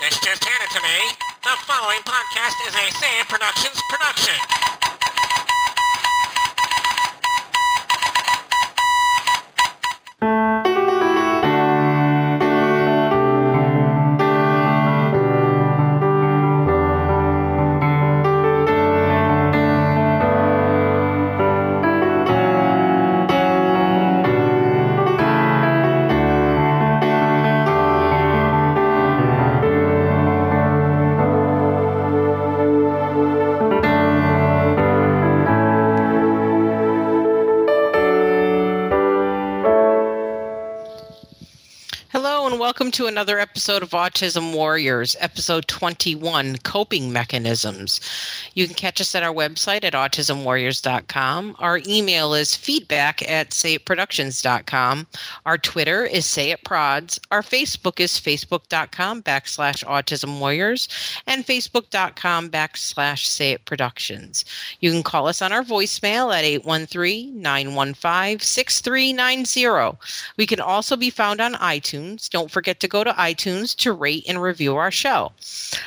This just handed to me. The following podcast is a It Productions production. Another episode of Autism Warriors, episode 21 Coping Mechanisms. You can catch us at our website at autismwarriors.com. Our email is feedback at sayitproductions.com. Our Twitter is sayitprods. Our Facebook is facebook.com backslash autism warriors and facebook.com backslash sayitproductions. You can call us on our voicemail at 813 915 6390. We can also be found on iTunes. Don't forget to go to iTunes to rate and review our show.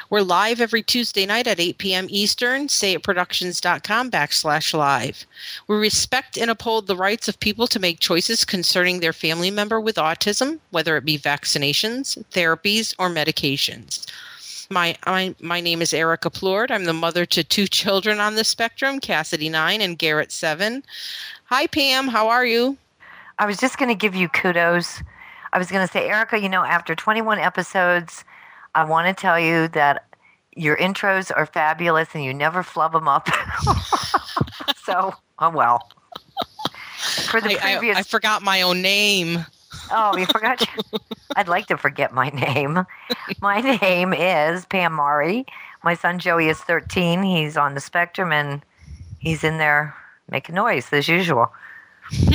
We're live every Tuesday night at 8 p.m. Eastern, sayitproductions.com backslash live. We respect and uphold the rights of people to make choices concerning their family member with autism, whether it be vaccinations, therapies, or medications. My, my, my name is Ericka Plourde. I'm the mother to two children on the spectrum, Cassidy 9 and Garrett 7. Hi, Pam. How are you? I was just going to give you kudos. I was going to say, Ericka, you know, after 21 episodes, I want to tell you that your intros are fabulous and you never flub them up. so, oh well. For the I, I- previous, I forgot my own name. oh, you forgot. I'd like to forget my name. My name is Pam Mari. My son Joey is 13. He's on the spectrum and he's in there making noise as usual.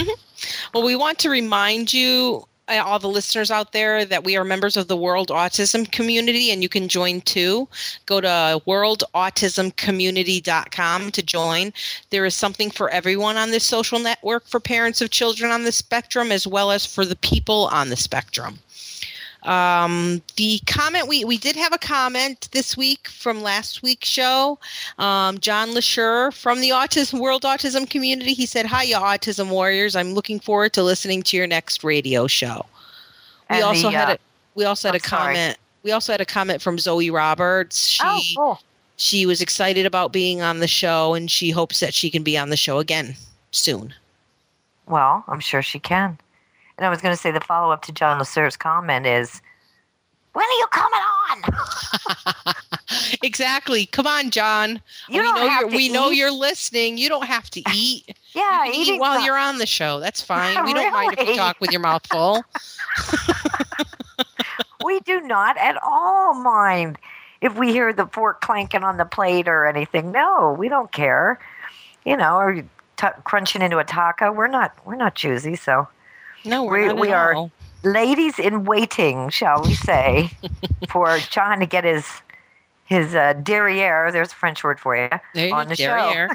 Well, we want to remind you, Uh, all the listeners out there, that we are members of the World Autism Community and you can join too. Go to worldautismcommunity.com to join. There is something for everyone on this social network for parents of children on the spectrum as well as for the people on the spectrum. Um, the comment we we did have a comment this week from last week's show. Um, John Lashur from the Autism World Autism Community. He said, "Hi, you Autism Warriors. I'm looking forward to listening to your next radio show." We And also the, had uh, a we also had I'm a sorry. comment. We also had a comment from Zoe Roberts. She oh, cool. she was excited about being on the show and she hopes that she can be on the show again soon. Well, I'm sure she can. And I was going to say the follow up to John Lasser's comment is, when are you coming on? exactly. Come on, John. You we don't know have you're to we know you're listening. You don't have to eat. Yeah, you eat while you're on the show. That's fine. We don't mind if you talk with your mouth full. we do not at all mind if we hear the fork clanking on the plate or anything. No, we don't care. You know, or you t- crunching into a taco. We're not. We're not choosy. So, No, we're We- we are- all. ladies in waiting, shall we say, for John to get his his uh, derriere. There's a French word for you There on the show.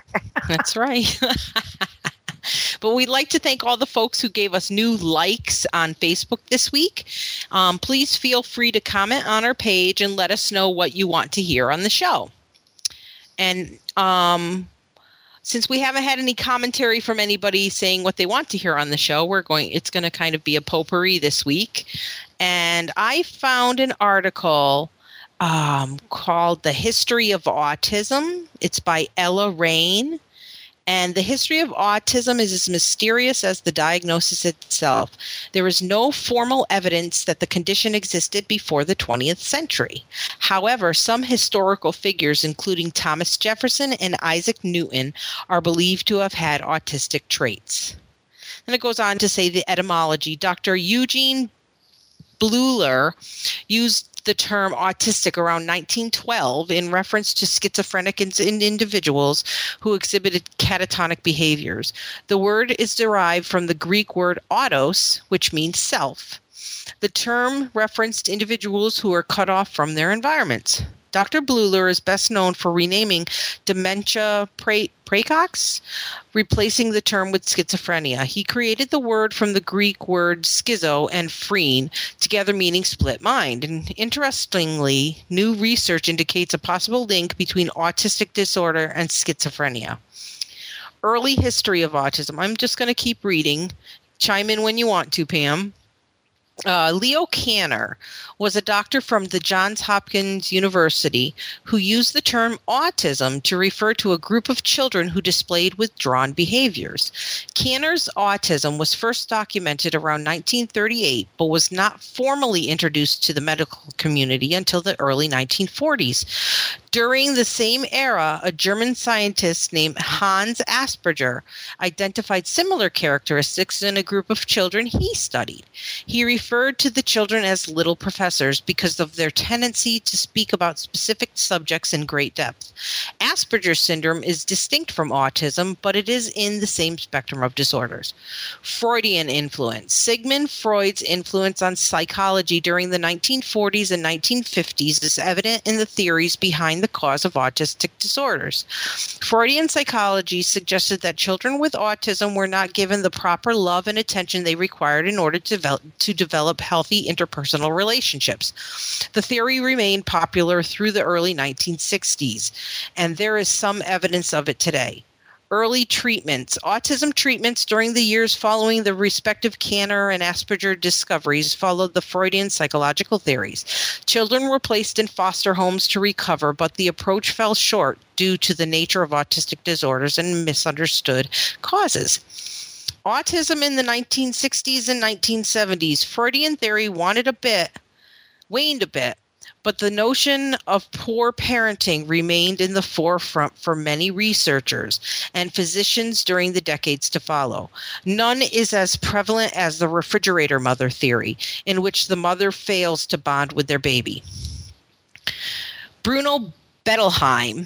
That's right. but we'd like to thank all the folks who gave us new likes on Facebook this week. Um, please feel free to comment on our page and let us know what you want to hear on the show. And um, since we haven't had any commentary from anybody saying what they want to hear on the show, we're going. It's going to kind of be a potpourri this week. And I found an article um, called The History of Autism. It's by Ella Rain. And the history of autism is as mysterious as the diagnosis itself. There is no formal evidence that the condition existed before the 20th century. However, some historical figures, including Thomas Jefferson and Isaac Newton, are believed to have had autistic traits. And it goes on to say the etymology. Dr. Eugene Bleuler used the term autistic around 1912 in reference to schizophrenic in- in individuals who exhibited catatonic behaviors. The word is derived from the Greek word autos, which means self. The term referenced individuals who are cut off from their environments. Dr. Bleuler is best known for renaming dementia pre- praecox, replacing the term with schizophrenia. He created the word from the Greek word schizo and phrene, together meaning split mind. And interestingly, new research indicates a possible link between autistic disorder and schizophrenia. Early history of autism. I'm just going to keep reading. Chime in when you want to, Pam. Uh, Leo Kanner was a doctor from the Johns Hopkins University who used the term autism to refer to a group of children who displayed withdrawn behaviors. Kanner's autism was first documented around 1938, but was not formally introduced to the medical community until the early 1940s. During the same era, a German scientist named Hans Asperger identified similar characteristics in a group of children he studied. He referred to the children as little professors because of their tendency to speak about specific subjects in great depth. Asperger's syndrome is distinct from autism, but it is in the same spectrum of disorders. Freudian influence. Sigmund Freud's influence on psychology during the 1940s and 1950s is evident in the theories behind the cause of autistic disorders. Freudian psychology suggested that children with autism were not given the proper love and attention they required in order to develop, to develop healthy interpersonal relationships. The theory remained popular through the early 1960s, and there is some evidence of it today early treatments. Autism treatments during the years following the respective Kanner and Asperger discoveries followed the Freudian psychological theories. Children were placed in foster homes to recover, but the approach fell short due to the nature of autistic disorders and misunderstood causes. Autism in the 1960s and 1970s, Freudian theory wanted a bit, waned a bit, but the notion of poor parenting remained in the forefront for many researchers and physicians during the decades to follow. None is as prevalent as the refrigerator mother theory, in which the mother fails to bond with their baby. Bruno Bettelheim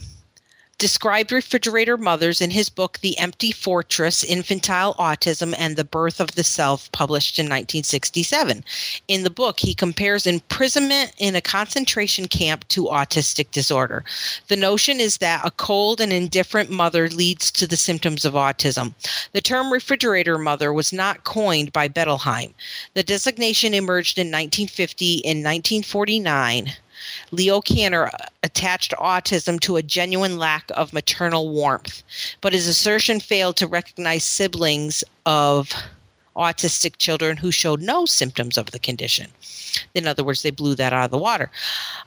described refrigerator mothers in his book The Empty Fortress Infantile Autism and the Birth of the Self, published in 1967. In the book, he compares imprisonment in a concentration camp to autistic disorder. The notion is that a cold and indifferent mother leads to the symptoms of autism. The term refrigerator mother was not coined by Bettelheim. The designation emerged in 1950 in 1949 Leo Kanner attached autism to a genuine lack of maternal warmth, but his assertion failed to recognize siblings of autistic children who showed no symptoms of the condition. In other words, they blew that out of the water.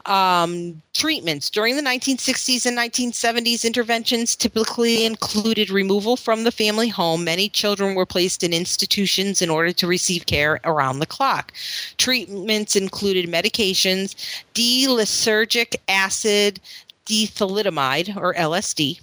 Um, treatments during the 1960s and 1970s, interventions typically included removal from the family home. Many children were placed in institutions in order to receive care around the clock. Treatments included medications, D-lysergic acid, diethylamide, or LSD,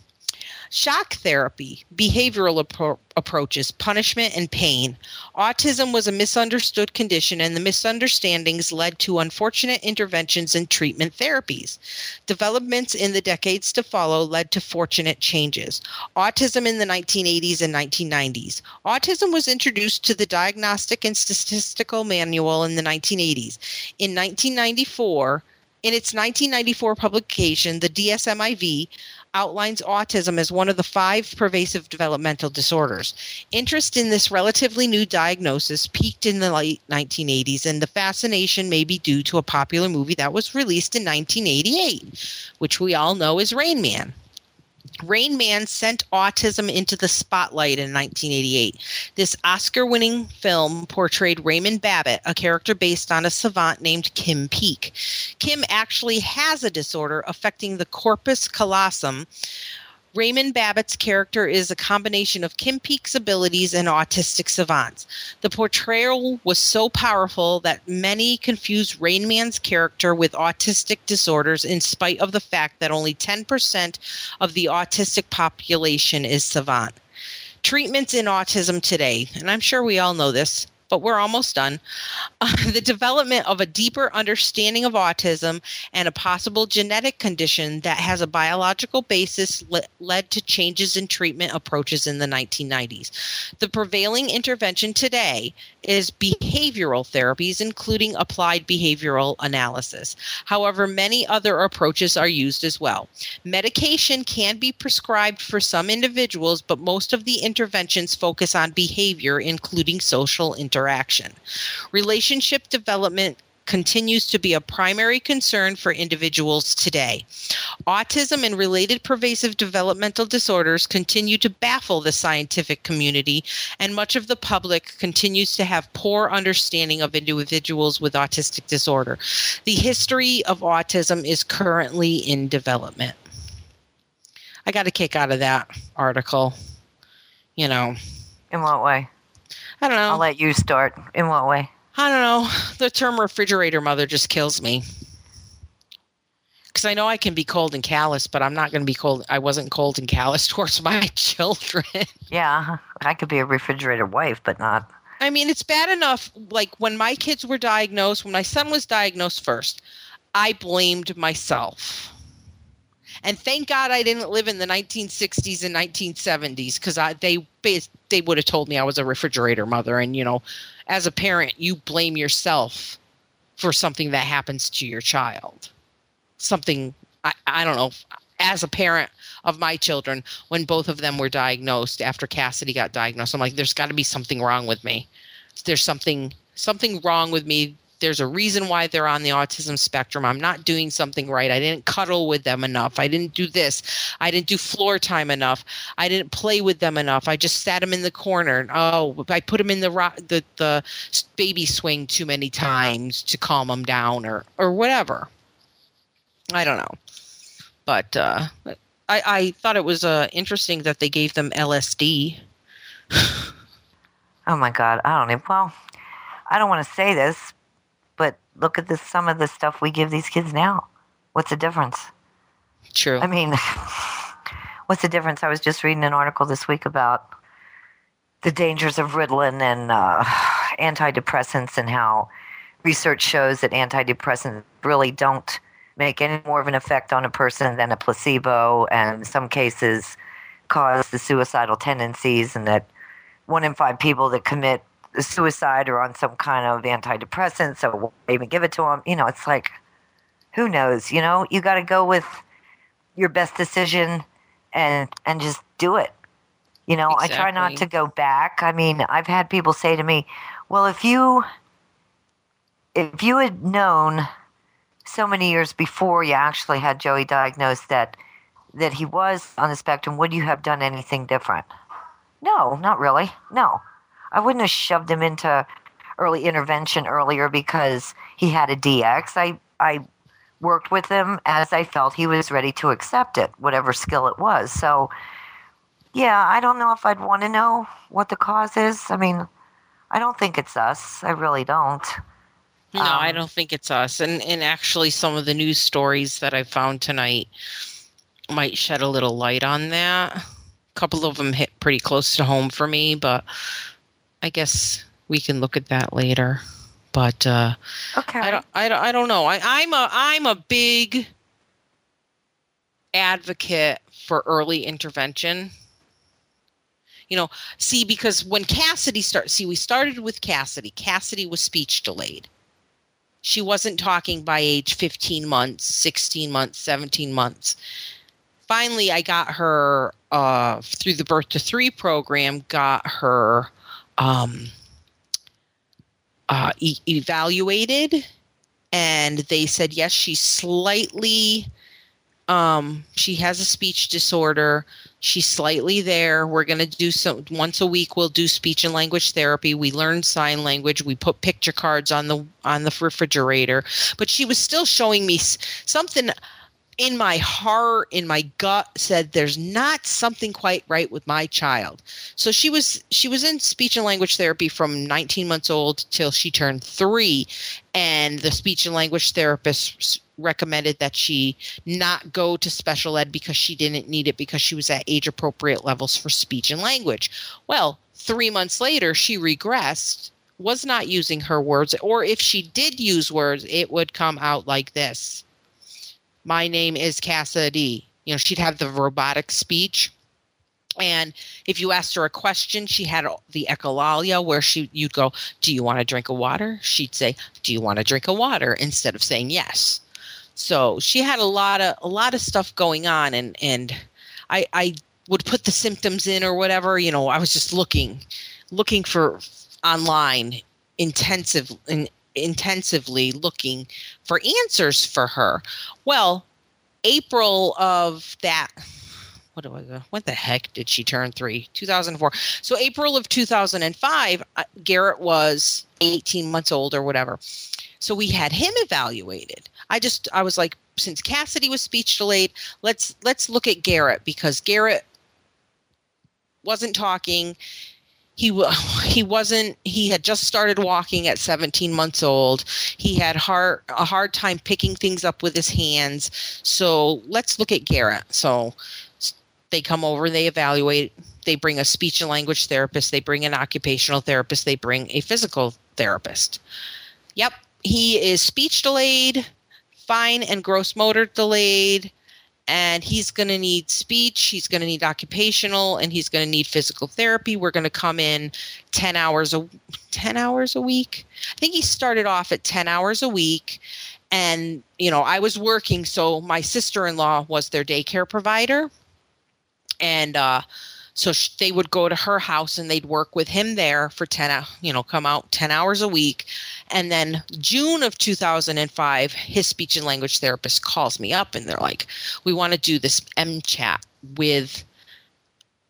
Shock therapy, behavioral appro- approaches, punishment, and pain. Autism was a misunderstood condition, and the misunderstandings led to unfortunate interventions and treatment therapies. Developments in the decades to follow led to fortunate changes. Autism in the 1980s and 1990s. Autism was introduced to the Diagnostic and Statistical Manual in the 1980s. In 1994, in its 1994 publication, the DSM-IV outlines autism as one of the five pervasive developmental disorders. Interest in this relatively new diagnosis peaked in the late 1980s, and the fascination may be due to a popular movie that was released in 1988, which we all know is Rain Man. Rain Man sent autism into the spotlight in 1988. This Oscar winning film portrayed Raymond Babbitt, a character based on a savant named Kim Peek. Kim actually has a disorder affecting the corpus callosum, Raymond Babbitt's character is a combination of Kim Peek's abilities and autistic savants. The portrayal was so powerful that many confused Rain Man's character with autistic disorders in spite of the fact that only 10% of the autistic population is savant. Treatments in autism today, and I'm sure we all know this, but we're almost done. Uh, the development of a deeper understanding of autism and a possible genetic condition that has a biological basis le- led to changes in treatment approaches in the 1990s. The prevailing intervention today is behavioral therapies, including applied behavioral analysis. However, many other approaches are used as well. Medication can be prescribed for some individuals, but most of the interventions focus on behavior, including social interaction. Relationship development continues to be a primary concern for individuals today. Autism and related pervasive developmental disorders continue to baffle the scientific community, and much of the public continues to have poor understanding of individuals with autistic disorder. The history of autism is currently in development. I got a kick out of that article. You know, In what way? I don't know. I'll let you start. In what way? I don't know. The term refrigerator mother just kills me. Because I know I can be cold and callous, but I'm not going to be cold. I wasn't cold and callous towards my children. Yeah, uh-huh. I could be a refrigerator wife, but not. I mean, it's bad enough. Like when my kids were diagnosed, when my son was diagnosed first, I blamed myself. And thank God I didn't live in the 1960s and 1970s because they they would have told me I was a refrigerator mother. And you know, as a parent, you blame yourself for something that happens to your child. Something I, I don't know. As a parent of my children, when both of them were diagnosed after Cassidy got diagnosed, I'm like, there's got to be something wrong with me. There's something something wrong with me there's a reason why they're on the autism spectrum. I'm not doing something right. I didn't cuddle with them enough. I didn't do this. I didn't do floor time enough. I didn't play with them enough. I just sat them in the corner. Oh, I put them in the rock, the the baby swing too many times to calm them down, or or whatever. I don't know, but uh, I I thought it was uh, interesting that they gave them LSD. oh my God, I don't even. Well, I don't want to say this, but look at this some of the stuff we give these kids now. What's the difference? True. I mean, what's the difference? I was just reading an article this week about the dangers of Ritalin and uh, antidepressants and how research shows that antidepressants really don't make any more of an effect on a person than a placebo, and in some cases cause the suicidal tendencies, and that one in five people that commit suicide or on some kind of antidepressant, so we'll even give it to them. You know, it's like, who knows? You know, you got to go with your best decision and and just do it. You know, exactly. I try not to go back. I mean, I've had people say to me, "Well, if you if you had known so many years before you actually had Joey diagnosed that that he was on the spectrum, would you have done anything different?" No, not really. No. I wouldn't have shoved him into early intervention earlier because he had a DX. I I worked with him as I felt he was ready to accept it, whatever skill it was. So, yeah, I don't know if I'd want to know what the cause is. I mean, I don't think it's us. I really don't. No, um, I don't think it's us. And and actually, some of the news stories that I found tonight might shed a little light on that. A couple of them hit pretty close to home for me, but I guess we can look at that later. But uh, okay, I don't, I don't, I don't know. I, I'm a, I'm a big advocate for early intervention. You know, see, because when Cassidy started, see, we started with Cassidy. Cassidy was speech delayed. She wasn't talking by age 15 months, 16 months, 17 months. Finally, I got her uh, through the Birth to Three program, got her um, uh, e- evaluated, and they said yes, she's slightly. Um, she has a speech disorder. She's slightly there. We're going to do some once a week. We'll do speech and language therapy. We learn sign language. We put picture cards on the on the refrigerator. But she was still showing me something in my heart, in my gut, said there's not something quite right with my child. So she was she was in speech and language therapy from 19 months old till she turned three, and the speech and language therapist recommended that she not go to special ed because she didn't need it because she was at age appropriate levels for speech and language. Well, three months later, she regressed was not using her words, or if she did use words, it would come out like this My name is Cassidy. You know, she'd have the robotic speech. And if you asked her a question, she had the echolalia where she you'd go, "Do you want to drink a water?" She'd say, "Do you want to drink a water?" instead of saying yes. So she had a lot of a lot of stuff going on, and and I I would put the symptoms in or whatever. You know, I was just looking looking for online intensive in, intensively looking for answers for her. Well, April of that what do I what the heck did she turn 3 2004 so april of 2005 uh, garrett was 18 months old or whatever. So we had him evaluated. I just i was like since cassidy was speech delayed let's let's look at garrett because garrett wasn't talking he he wasn't he had just started walking at 17 months old. He had hard a hard time picking things up with his hands. So let's look at garrett. So they come over they evaluate they bring a speech and language therapist they bring an occupational therapist they bring a physical therapist. Yep he is speech delayed fine and gross motor delayed and he's going to need speech he's going to need occupational and he's going to need physical therapy. We're going to come in 10 hours a 10 hours a week? I think he started off at 10 hours a week and you know i was working so my sister-in-law was their daycare provider. And uh, so they would go to her house and they'd work with him there for 10 you know come out 10 hours a week. And then june of 2005 his speech and language therapist calls me up and they're like we want to do this m chat with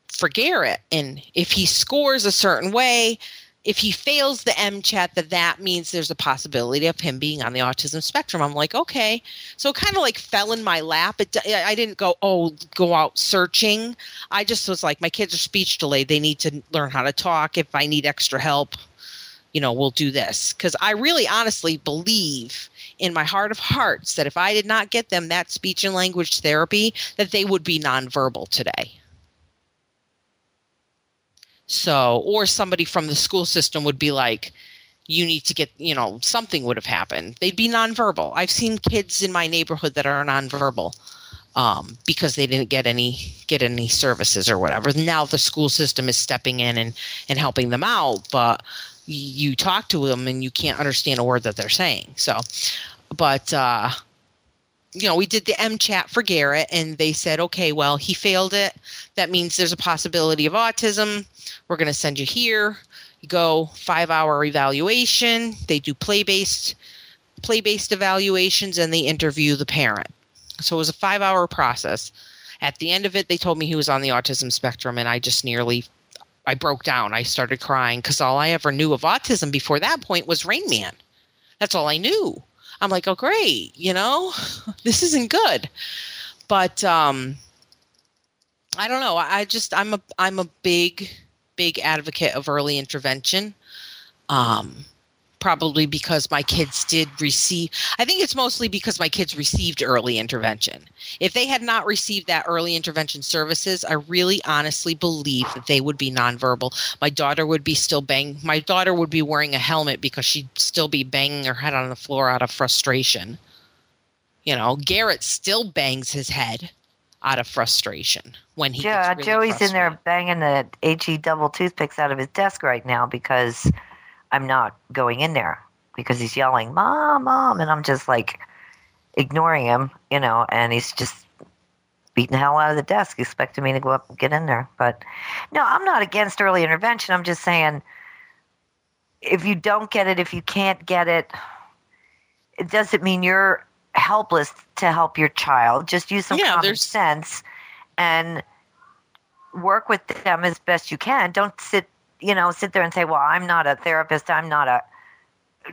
for garrett and if he scores a certain way if he fails the MCHAT, that that means there's a possibility of him being on the autism spectrum. I'm like, okay. So it kind of like fell in my lap. It, I didn't go, oh, go out searching. I just was like, my kids are speech delayed. They need to learn how to talk. If I need extra help, you know, we'll do this. Because I really honestly believe in my heart of hearts that if I did not get them that speech and language therapy, that they would be nonverbal today. So, or somebody from the school system would be like, you need to get, you know, something would have happened. They'd be nonverbal. I've seen kids in my neighborhood that are nonverbal um, because they didn't get any get any services or whatever. Now the school system is stepping in and and helping them out, but you talk to them and you can't understand a word that they're saying. So, but uh, you know, we did the M chat for Garrett, and they said, okay, well, he failed it. That means there's a possibility of autism. We're going to send you here. You go five hour evaluation. They do play based play based evaluations, and they interview the parent. So it was a five hour process. At the end of it, they told me he was on the autism spectrum, and I just nearly I broke down. I started crying because all I ever knew of autism before that point was Rain Man. That's all I knew. I'm like, oh great, you know, this isn't good. But um I don't know. I just I'm a I'm a big big advocate of early intervention. Um probably because my kids did receive i think it's mostly because my kids received early intervention. If they had not received that early intervention services i really honestly believe that they would be nonverbal. My daughter would be still bang my daughter would be wearing a helmet because she'd still be banging her head on the floor out of frustration. You know garrett still bangs his head out of frustration when he yeah really joey's in there banging the he double toothpicks out of his desk right now because I'm not going in there because he's yelling, Mom, Mom. And I'm just like ignoring him, you know, and he's just beating the hell out of the desk, expecting me to go up and get in there. But no, I'm not against early intervention. I'm just saying if you don't get it, if you can't get it, it doesn't mean you're helpless to help your child. Just use some Yeah, common there's- sense and work with them as best you can. Don't sit, you know, sit there and say, "Well, I'm not a therapist. I'm not a."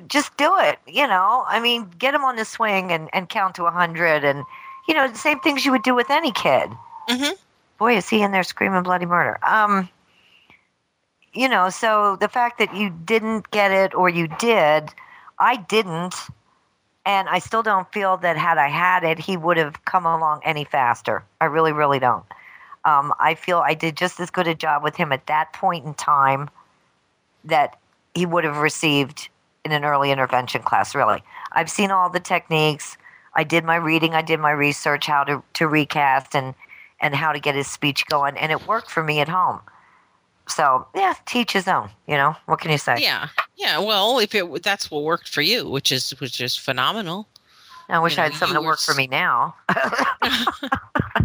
Just do it. You know, I mean, get them on the swing and and count to a hundred, and you know, the same things you would do with any kid. Mhm. Boy, is he in there screaming bloody murder. Um, you know, so the fact that you didn't get it or you did, I didn't, and I still don't feel that had I had it, he would have come along any faster. I really, really don't. Um, I feel I did just as good a job with him at that point in time that he would have received in an early intervention class. Really, I've seen all the techniques. I did my reading. I did my research how to to recast and and how to get his speech going, and it worked for me at home. So yeah, teach his own. You know what can you say? Yeah, yeah. Well, if it that's what worked for you, which is which is phenomenal. I wish You know, I had something to work for me now.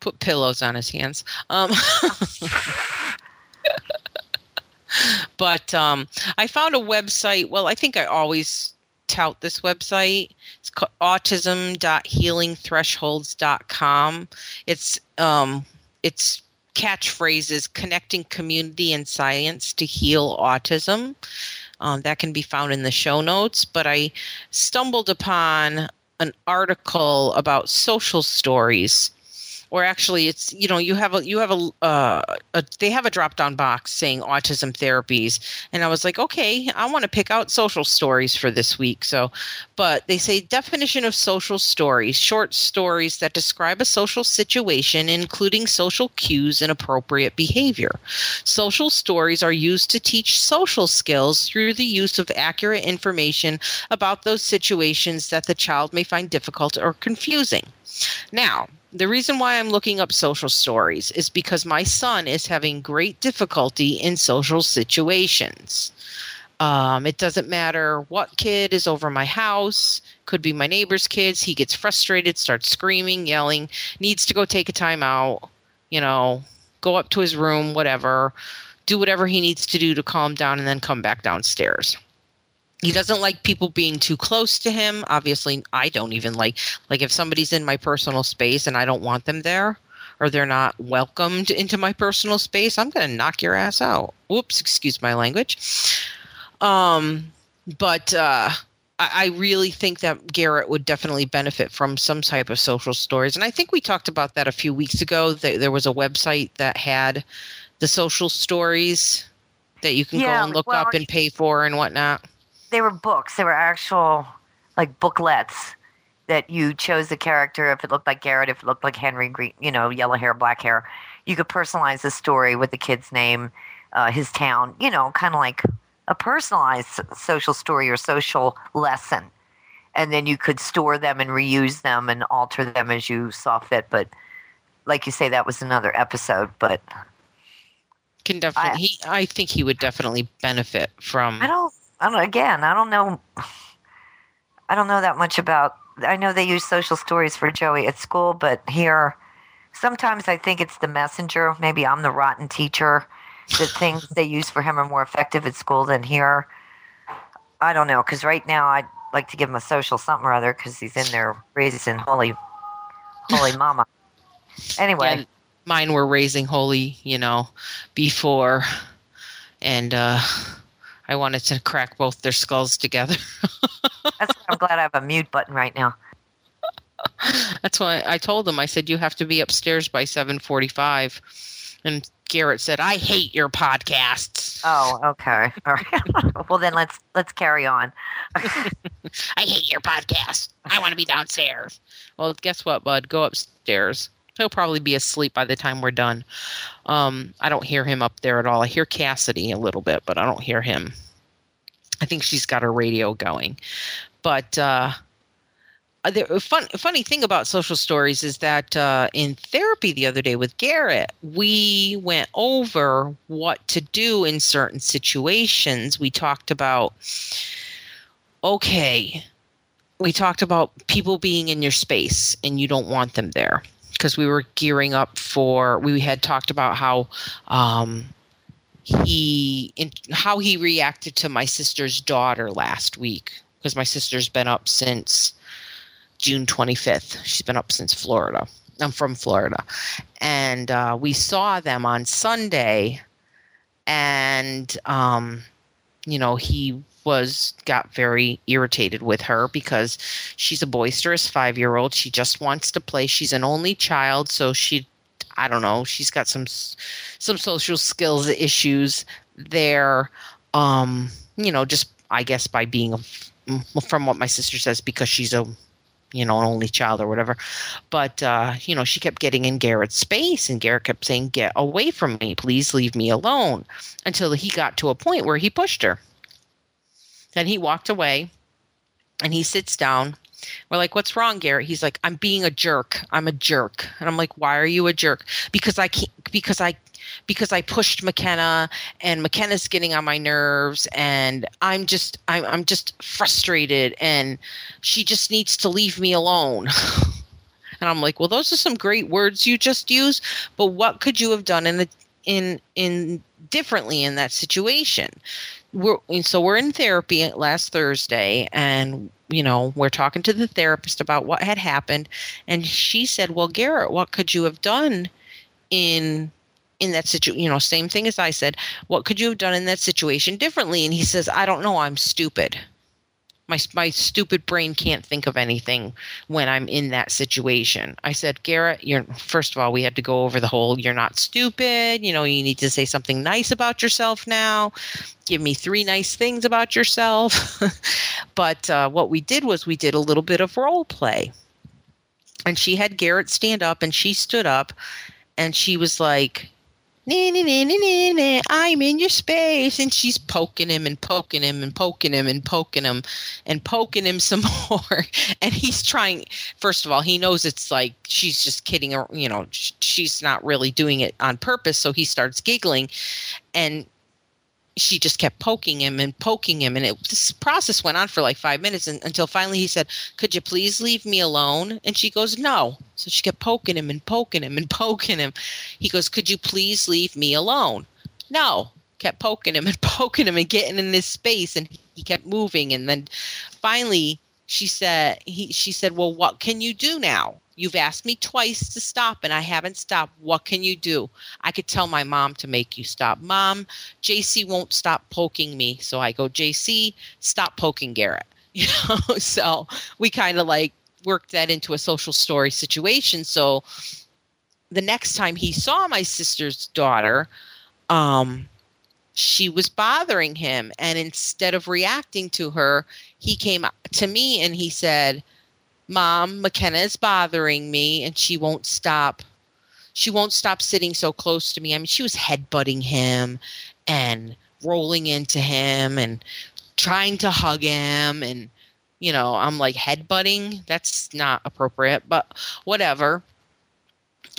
Put pillows on his hands. Um, but um, I found a website. Well, I think I always tout this website. It's called autism.healingthresholds.com. It's um, it's catchphrases connecting community and science to heal autism. Um, that can be found in the show notes. But I stumbled upon an article about social stories or actually it's you know you have a you have a, uh, a they have a drop down box saying autism therapies. And i was like okay i want to pick out social stories for this week. So but they say definition of social stories short stories that describe a social situation including social cues and appropriate behavior. Social stories are used to teach social skills through the use of accurate information about those situations that the child may find difficult or confusing. Now the reason why I'm looking up social stories is because my son is having great difficulty in social situations. Um, it doesn't matter what kid is over my house, could be my neighbor's kids. He gets frustrated, starts screaming, yelling, needs to go take a time out, you know, go up to his room, whatever, do whatever he needs to do to calm down and then come back downstairs he doesn't like people being too close to him obviously i don't even like like if somebody's in my personal space and i don't want them there or they're not welcomed into my personal space i'm going to knock your ass out whoops excuse my language um but uh I I really think that Garrett would definitely benefit from some type of social stories. And I think we talked about that a few weeks ago. That there was a website that had the social stories that you can Yeah, go and look well, up and pay for and whatnot. They were books. They were actual like booklets that you chose the character if it looked like Garrett, if it looked like Henry Green, you know, yellow hair, black hair. You could personalize the story with the kid's name, uh, his town, you know, kind of like a personalized social story or social lesson. And then you could store them and reuse them and alter them as you saw fit. But like you say, that was another episode. But Can definitely, he, I think he would definitely benefit from. I don't. I don't. Again, I don't know. I don't know that much about. I know they use social stories for Joey at school, but here, sometimes I think it's the messenger. Maybe I'm the rotten teacher. The things they use for him are more effective at school than here. I don't know because right now I'd like to give him a social something or other because he's in there raising holy, holy mama. Anyway, Yeah, mine were raising holy, you know, before, and uh, I wanted to crack both their skulls together. that's why I'm glad I have a mute button right now. That's why I told them. I said you have to be upstairs by seven forty-five, and Garrett said, "I hate your podcasts. Oh, okay. All right. well, then let's let's carry on. I hate your podcast. I want to be downstairs." Well, guess what, bud? Go upstairs. He'll probably be asleep by the time we're done. Um, I don't hear him up there at all. I hear Cassidy a little bit, but I don't hear him. I think she's got her radio going. But uh, the fun, funny thing about social stories is that uh, in therapy the other day with Garrett, we went over what to do in certain situations. We talked about, okay, we talked about people being in your space and you don't want them there because we were gearing up for we had talked about how um he in, how he reacted to my sister's daughter last week because my sister's been up since June 25th. She's been up since Florida. I'm from Florida. And uh, we saw them on Sunday and um you know he was got very irritated with her because she's a boisterous five year old she just wants to play she's an only child so she i don't know she's got some some social skills issues there um you know just i guess by being a, from what my sister says because she's a you know, an only child or whatever. But, uh, you know, she kept getting in Garrett's space and Garrett kept saying, Get away from me. Please leave me alone until he got to a point where he pushed her. Then he walked away and he sits down. We're like, "What's wrong, Garrett?" He's like, "I'm being a jerk. I'm a jerk." And I'm like, "Why are you a jerk?" Because I can't. Because I. Because I pushed McKenna, and McKenna's getting on my nerves, and I'm just, I'm, I'm just frustrated, and she just needs to leave me alone. and I'm like, well, those are some great words you just used, but what could you have done in the, in, in differently in that situation? We're so we're in therapy last Thursday and you know we're talking to the therapist about what had happened and she said well Garrett what could you have done in in that situation you know same thing as I said what could you have done in that situation differently? And he says I don't know I'm stupid my my stupid brain can't think of anything when I'm in that situation. I said, Garrett, you're first of all, we had to go over the whole you're not stupid, you know, you need to say something nice about yourself now. Give me three nice things about yourself. but uh, what we did was we did a little bit of role play. And she had Garrett stand up and she stood up and she was like, nah, nah, nah, nah, nah, I'm in your space. And she's poking him and poking him and poking him and poking him and poking him some more. And he's trying, first of all, he knows it's like she's just kidding, or, you know, she's not really doing it on purpose. So he starts giggling. And she just kept poking him and poking him and it this process went on for like five minutes and, until finally he said could you please leave me alone? And she goes no. So she kept poking him and poking him and poking him. He goes could you please leave me alone? No. Kept poking him and poking him and getting in this space and he kept moving and then finally she said he she said well what can you do now You've asked me twice to stop and I haven't stopped. What can you do? I could tell my mom to make you stop. Mom, JC won't stop poking me. So I go, JC, stop poking Garrett. You know, so we kind of like worked that into a social story situation. So the next time he saw my sister's daughter, um, she was bothering him. And instead of reacting to her, he came to me and he said, Mom, McKenna is bothering me and she won't stop. She won't stop sitting so close to me. I mean, she was headbutting him and rolling into him and trying to hug him. And, you know, I'm like, headbutting? That's not appropriate, but whatever.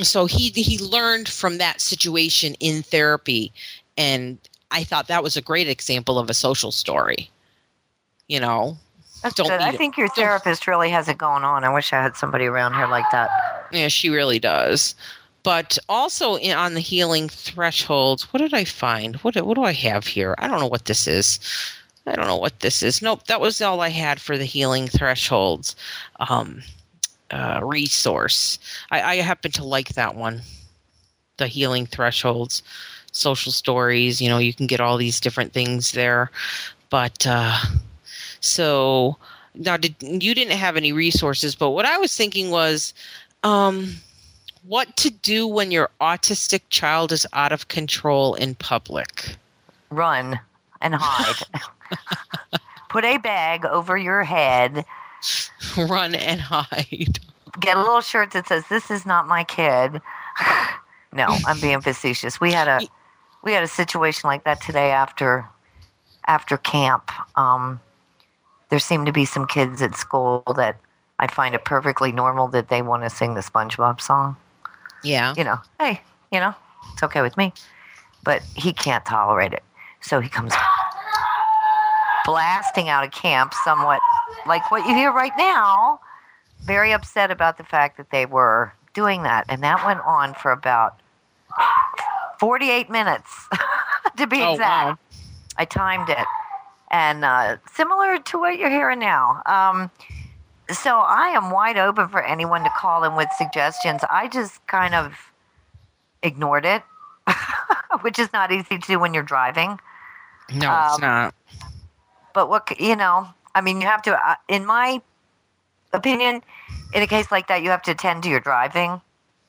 So he he learned from that situation in therapy and I thought that was a great example of a social story. You know, that's don't good. I think your therapist really has it going on. I wish I had somebody around here like that. Yeah, she really does. But also in, on the healing thresholds, what did I find? What what do I have here? I don't know what this is. I don't know what this is. Nope, that was all I had for the healing thresholds um, uh, resource. I, I happen to like that one, the healing thresholds, social stories. You know, you can get all these different things there, but. Uh, so now, did you didn't have any resources, but what I was thinking was, um, what to do when your autistic child is out of control in public? Run and hide. Put a bag over your head. Run and hide. Get a little shirt that says "This is not my kid." no, I'm being facetious. We had a we had a situation like that today after after camp. Um, there seem to be some kids at school that I find it perfectly normal that they want to sing the SpongeBob song. Yeah. You know, hey, you know, it's okay with me. But he can't tolerate it. So he comes blasting out of camp, somewhat like what you hear right now, very upset about the fact that they were doing that. And that went on for about 48 minutes, to be oh, exact. Wow. I timed it and uh, similar to what you're hearing now. Um, so I am wide open for anyone to call in with suggestions. I just kind of ignored it, which is not easy to do when you're driving. No, um, it's not. But what you know, I mean, you have to. Uh, in my opinion, in a case like that, you have to attend to your driving.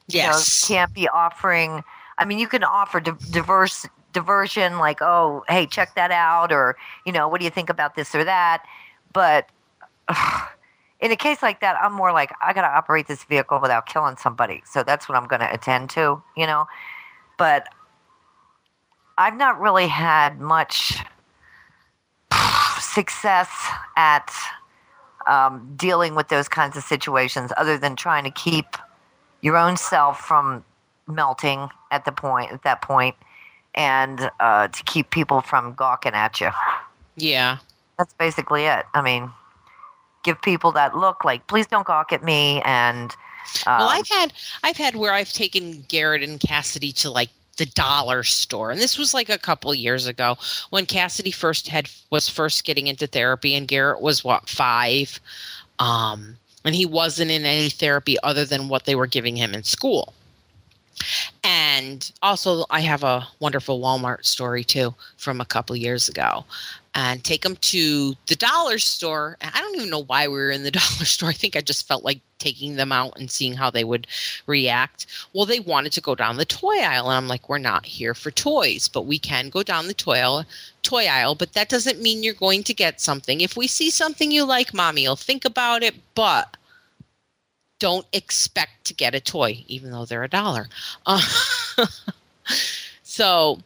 Yes, you know, can't be offering. I mean, you can offer diverse diversion like oh hey check that out or you know what do you think about this or that but in a case like that, I'm more like I got to operate this vehicle without killing somebody. So that's what I'm going to attend to, you know. But I've not really had much success at um, dealing with those kinds of situations, other than trying to keep your own self from melting at the point at that point, and uh, to keep people from gawking at you. Yeah. That's basically it. I mean, give people that look like, please don't gawk at me, and. Um, well, I've had I've had where I've taken Garrett and Cassidy to like the dollar store and this was like a couple years ago when cassidy first had was first getting into therapy and garrett was what five um, and he wasn't in any therapy other than what they were giving him in school and also i have a wonderful walmart story too from a couple years ago and take them to the dollar store. I don't even know why we were in the dollar store. I think I just felt like taking them out and seeing how they would react. Well, they wanted to go down the toy aisle, and I'm like, we're not here for toys, but we can go down the toy aisle. Toy aisle, but that doesn't mean you're going to get something. If we see something you like, mommy, you'll think about it, but don't expect to get a toy, even though they're a dollar. Uh, so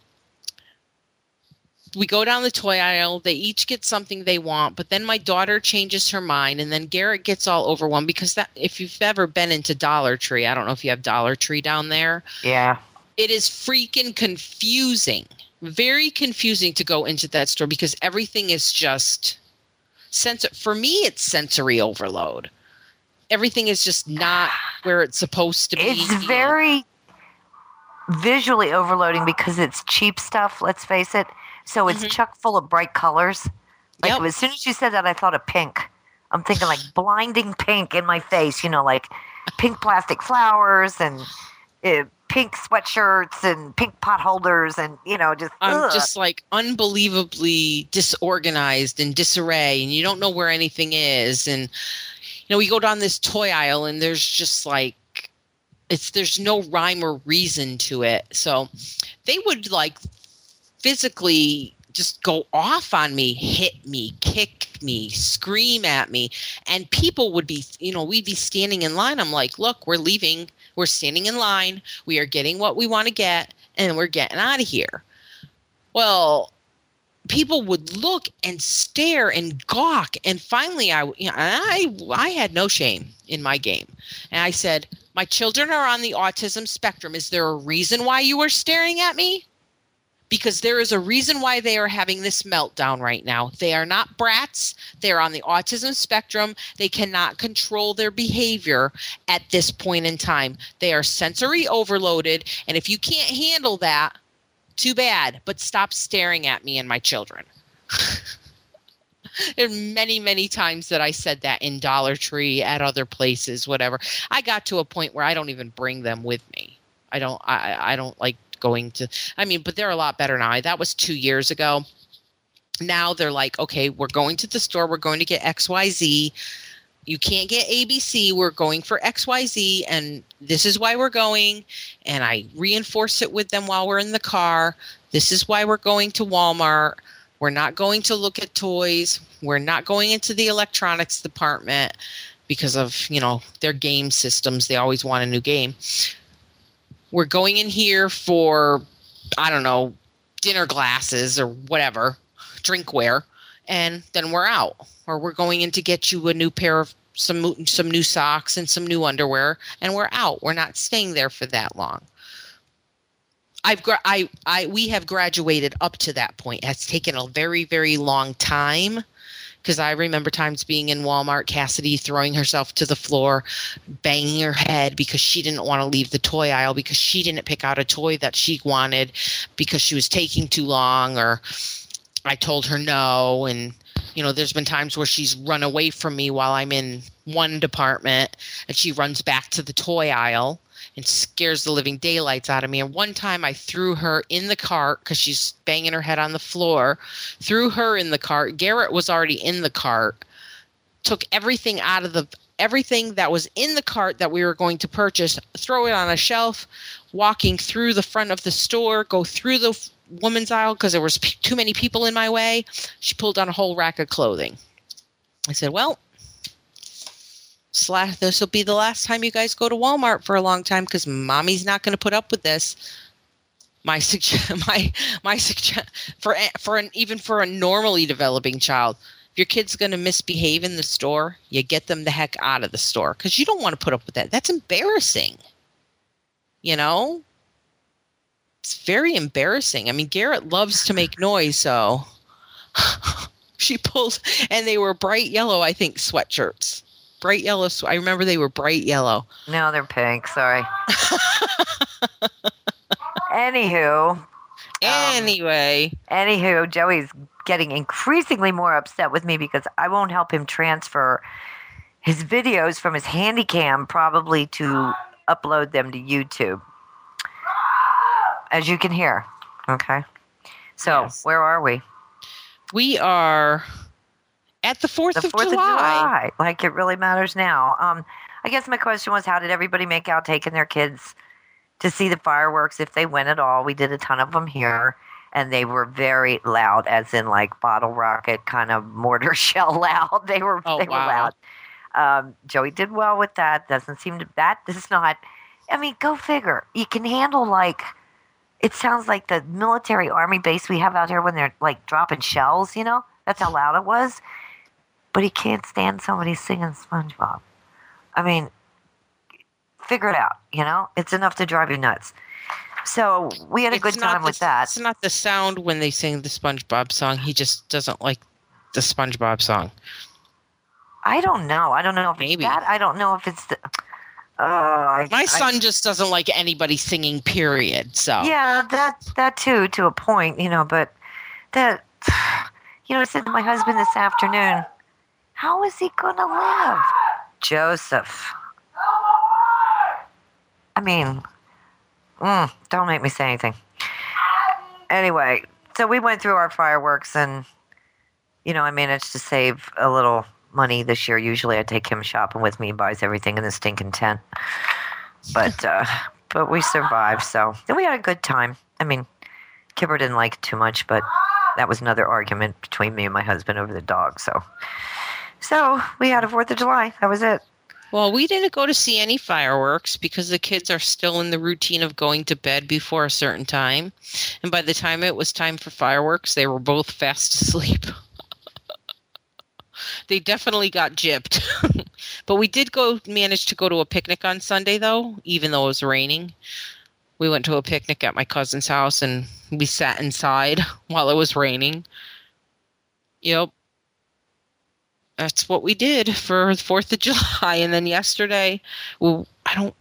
we go down the toy aisle. They each get something they want, but then my daughter changes her mind, and then Garrett gets all overwhelmed because that. If you've ever been into Dollar Tree, I don't know if you have Dollar Tree down there. Yeah, it is freaking confusing. Very confusing to go into that store because everything is just sensor. For me, it's sensory overload. Everything is just not where it's supposed to be. It's very visually overloading because it's cheap stuff. Let's face it so it's mm-hmm. chock full of bright colors. Like yep. as soon as you said that, I thought of pink. I'm thinking like blinding pink in my face. You know, like pink plastic flowers and uh, pink sweatshirts and pink pot holders and you know just I'm ugh. just like unbelievably disorganized and disarray and you don't know where anything is and know we go down this toy aisle and there's just like it's there's no rhyme or reason to it so they would like physically just go off on me, hit me, kick me, scream at me. And people would be, you know, we'd be standing in line. I'm like, look, we're leaving. We're standing in line. We are getting what we want to get and we're getting out of here. Well, people would look and stare and gawk. And finally, I, you know, I, I had no shame in my game. And I said, my children are on the autism spectrum. Is there a reason why you are staring at me? because there is a reason why they are having this meltdown right now. They are not brats. They're on the autism spectrum. They cannot control their behavior at this point in time. They are sensory overloaded. And if you can't handle that, too bad, but stop staring at me and my children. there are many, many times that I said that in Dollar Tree, at other places, whatever. I got to a point where I don't even bring them with me. I don't. I. I don't like going to i mean but they're a lot better now I, that was two years ago now they're like okay we're going to the store we're going to get xyz you can't get abc we're going for xyz and this is why we're going and i reinforce it with them while we're in the car. This is why we're going to walmart. We're not going to look at toys. We're not going into the electronics department because of you know their game systems. They always want a new game. We're going in here for I don't know dinner glasses or whatever drinkware, and then we're out. Or we're going in to get you a new pair of some some new socks and some new underwear, and we're out. We're not staying there for that long. I've I I we have graduated up to that point. It's taken a very very long time because I remember times being in Walmart, Cassidy throwing herself to the floor, banging her head because she didn't want to leave the toy aisle because she didn't pick out a toy that she wanted because she was taking too long or I told her no and you know there's been times where she's run away from me while I'm in one department and she runs back to the toy aisle and scares the living daylights out of me. And one time I threw her in the cart because she's banging her head on the floor, threw her in the cart. Garrett was already in the cart, took everything out of the everything that was in the cart that we were going to purchase, throw it on a shelf, walking through the front of the store, go through the woman's aisle because there was p- too many people in my way. She pulled on a whole rack of clothing. I said, "Well, slash, this will be the last time you guys go to Walmart for a long time because mommy's not going to put up with this. My suggest my my suggest for for an even for a normally developing child, if your kid's going to misbehave in the store, you get them the heck out of the store because you don't want to put up with that. That's embarrassing. You know, it's very embarrassing. I mean, Garrett loves to make noise, so she pulled, and they were bright yellow, I think, sweatshirts. Bright yellow. sw- I remember they were bright yellow. No, they're pink. Sorry. Anywho, um, Anyway, anywho, Joey's getting increasingly more upset with me because I won't help him transfer his videos from his handy cam probably to upload them to YouTube. As you can hear. Okay. So Yes. where are we? we are at the 4th, The of, Fourth July. of July. Like it really matters now. Um, I guess my question was, how did everybody make out taking their kids to see the fireworks if they went at all? We did a ton of them here, and they were very loud, as in like bottle rocket kind of mortar shell loud. They were Oh, they wow. were loud. Um, Joey did well with that. Doesn't seem to that is not. I mean, go figure. You can handle like. It sounds like the military army base we have out here when they're like dropping shells. You know, that's how loud it was but he can't stand somebody singing SpongeBob. I mean, figure it out. You know, it's enough to drive you nuts. So we had a It's good time the- with that. It's not the sound when they sing the SpongeBob song. He just doesn't like the SpongeBob song. I don't know. I don't know if Maybe. it's that. I don't know if it's the. Uh, I, My I- son just doesn't like anybody singing, period. So, yeah, that that too, to a point, you know. But that, you know, I said to my husband this afternoon, how is he going to live, Joseph? I mean, mm, don't make me say anything. Anyway, so we went through our fireworks, and you know, I managed to save a little money this year. Usually, I take him shopping with me. He buys everything in the stinking tent, but uh, but we survived. So then we had a good time. I mean, Kipper didn't like it too much, but that was another argument between me and my husband over the dog. So so we had a Fourth of July. That was it. well, we didn't go to see any fireworks because the kids are still in the routine of going to bed before a certain time. And by the time it was time for fireworks, they were both fast asleep. They definitely got gypped. but we did go manage to go to a picnic on Sunday though, even though it was raining. We went to a picnic at my cousin's house and we sat inside while it was raining. Yep. That's what we did for the 4th of July and then yesterday, well, I don't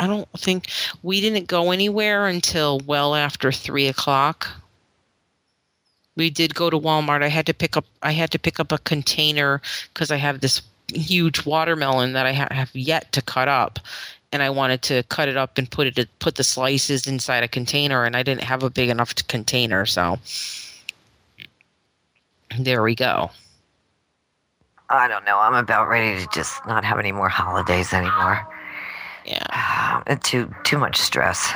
I don't think we didn't go anywhere until well after three o'clock. We did go to Walmart. I had to pick up I had to pick up a container because I have this huge watermelon that I ha- have yet to cut up, and I wanted to cut it up and put it put the slices inside a container, and I didn't have a big enough container, so there we go. I don't know. I'm about ready to just not have any more holidays anymore. Yeah. Too too much stress.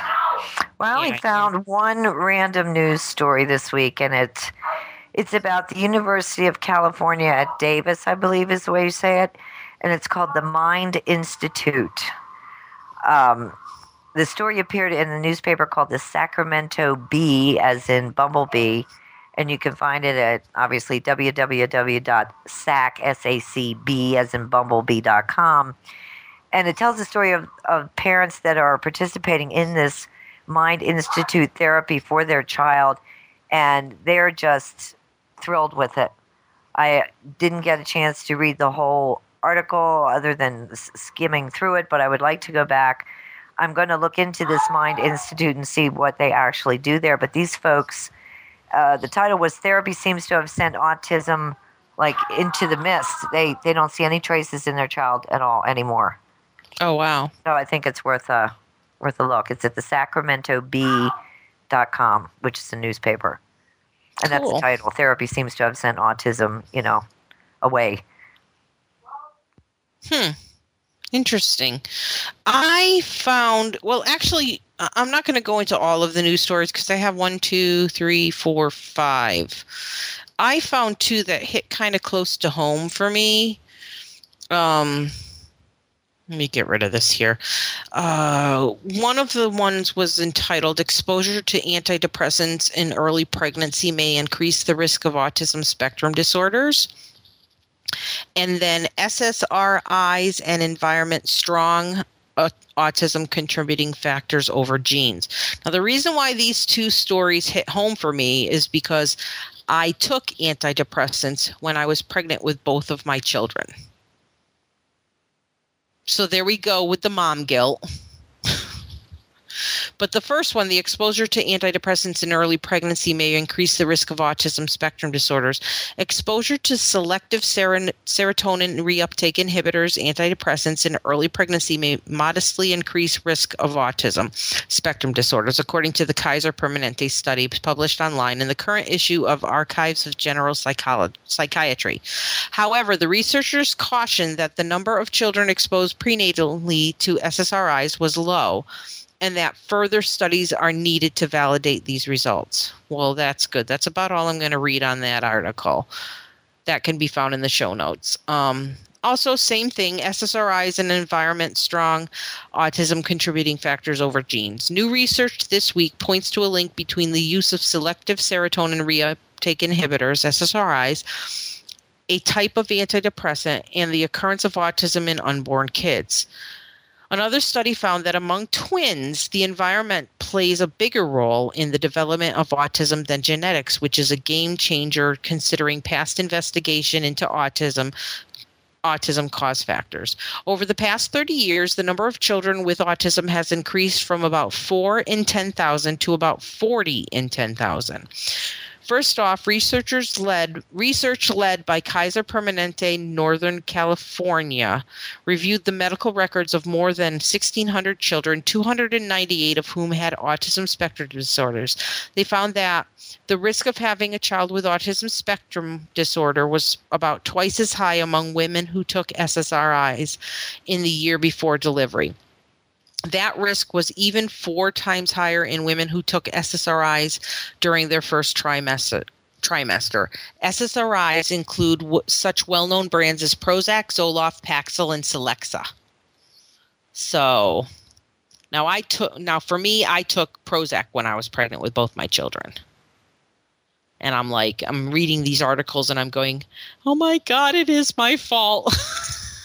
Well, I found one random news story this week, and it's it's about the University of California at Davis, I believe is the way you say it, and it's called the Mind Institute. Um, the story appeared in the newspaper called the Sacramento Bee, as in Bumblebee, and you can find it at obviously www.sac s-a-c-b as in bumblebee.com and it tells the story of, of parents that are participating in this mind institute therapy for their child and they're just thrilled with it. I didn't get a chance to read the whole article other than skimming through it but i would like to go back. I'm going to look into this mind institute and see what they actually do there but these folks uh, the title was therapy seems to have sent autism like into the mist. They they don't see any traces in their child at all anymore. Oh wow. so I think it's worth a worth a look. It's at the Sacramento Bee dot com, which is a newspaper. And that's the title. Therapy seems to have sent autism, you know, away. Hmm. Interesting. I found, well, actually, I'm not going to go into all of the news stories because I have one, two, three, four, five. I found two that hit kind of close to home for me. Um, let me get rid of this here. Uh, one of the ones was entitled Exposure to Antidepressants in Early Pregnancy May Increase the Risk of Autism Spectrum Disorders. And then SSRIs and Environment Strong uh, Autism Contributing Factors over Genes. Now, the reason why these two stories hit home for me is because I took antidepressants when I was pregnant with both of my children. So there we go with the mom guilt. But the first one, the exposure to antidepressants in early pregnancy may increase the risk of autism spectrum disorders. Exposure to selective serotonin reuptake inhibitors, antidepressants in early pregnancy may modestly increase risk of autism spectrum disorders, according to the Kaiser Permanente study published online in the current issue of Archives of General Psycholo- Psychiatry. However, the researchers cautioned that the number of children exposed prenatally to SSRIs was low and that further studies are needed to validate these results. Well, that's good. That's about all I'm going to read on that article. That can be found in the show notes. Um, also, same thing SSRIs and environment strong autism contributing factors over genes. New research this week points to a link between the use of selective serotonin reuptake inhibitors, SSRIs, a type of antidepressant, and the occurrence of autism in unborn kids. Another study found that among twins, the environment plays a bigger role in the development of autism than genetics, which is a game changer considering past investigation into autism autism cause factors. Over the past 30 years, the number of children with autism has increased from about 4 in 10,000 to about 40 in 10,000. First off, researchers led research led by Kaiser Permanente Northern California reviewed the medical records of more than 1600 children, 298 of whom had autism spectrum disorders. They found that the risk of having a child with autism spectrum disorder was about twice as high among women who took SSRIs in the year before delivery that risk was even four times higher in women who took SSRIs during their first trimester. Trimester. SSRIs include w- such well-known brands as Prozac, Zoloft, Paxil, and Celexa. So, now I took now for me, I took Prozac when I was pregnant with both my children. And I'm like, I'm reading these articles and I'm going, oh my God, it is my fault.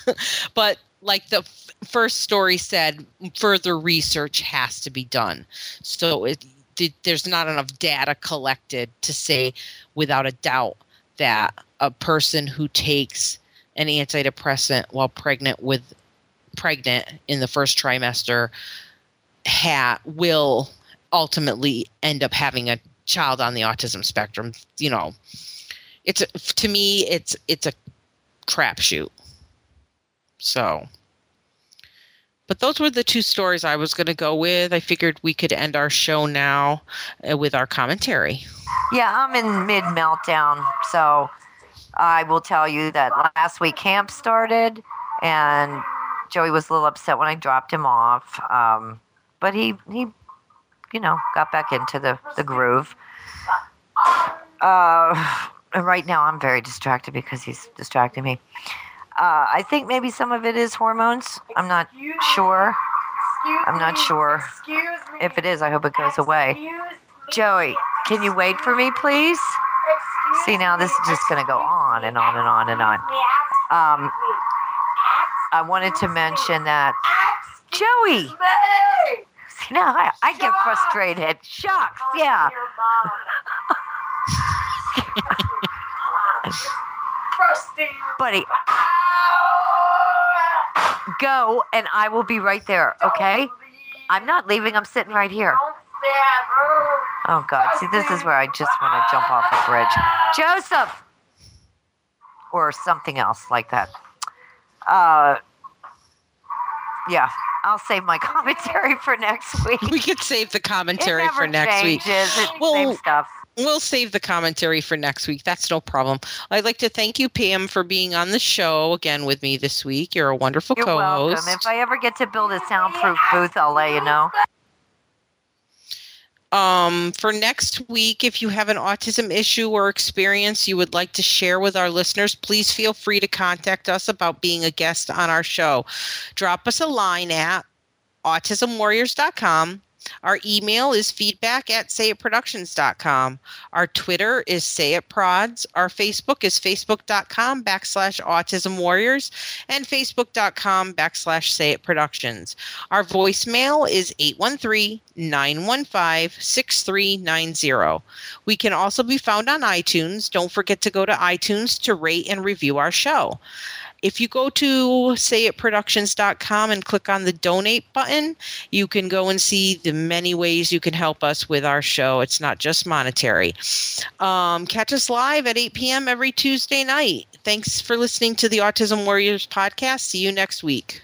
but like the first story said, further research has to be done. So it, there's not enough data collected to say without a doubt that a person who takes an antidepressant while pregnant with pregnant in the first trimester ha- will ultimately end up having a child on the autism spectrum you know. It's to me it's it's a crapshoot. So, but those were the two stories I was going to go with. I figured we could end our show now uh, with our commentary. Yeah, I'm in mid meltdown. So I will tell you that last week camp started and Joey was a little upset when I dropped him off. Um, but he, he, you know, got back into the, the groove. Uh, and right now I'm very distracted because he's distracting me. Uh, I think maybe some of it is hormones. I'm not sure. I'm not sure. If it is, I hope it goes away. Joey, can you wait for me, please? See, now this is just going to go on and on and on and on. Um, I wanted to mention that Joey. See, now I, I get frustrated. Shucks, yeah. Buddy, go and I will be right there, okay? I'm not leaving. I'm sitting right here. Oh, God. See, this is where I just want to jump off a bridge. Joseph! Or something else like that. Uh, yeah, I'll save my commentary for next week. We could save the commentary for next week. changes. It's the Well, same stuff. We'll save the commentary for next week. That's no problem. I'd like to thank you, Pam, for being on the show again with me this week. You're a wonderful You're co-host. welcome. If I ever get to build a soundproof booth, I'll let you know. Um, for next week, if you have an autism issue or experience you would like to share with our listeners, please feel free to contact us about being a guest on our show. Drop us a line at autismwarriors.com our email is feedback at sayitproductions.com. Our Twitter is sayitprods. Our Facebook is facebook.com backslash autism warriors and facebook.com backslash sayitproductions. Our voicemail is 813 915 6390. We can also be found on iTunes. Don't forget to go to iTunes to rate and review our show. If you go to sayitproductions.com and click on the donate button, you can go and see the many ways you can help us with our show. It's not just monetary. Um, catch us live at 8 p.m. every Tuesday night. Thanks for listening to the Autism Warriors podcast. See you next week.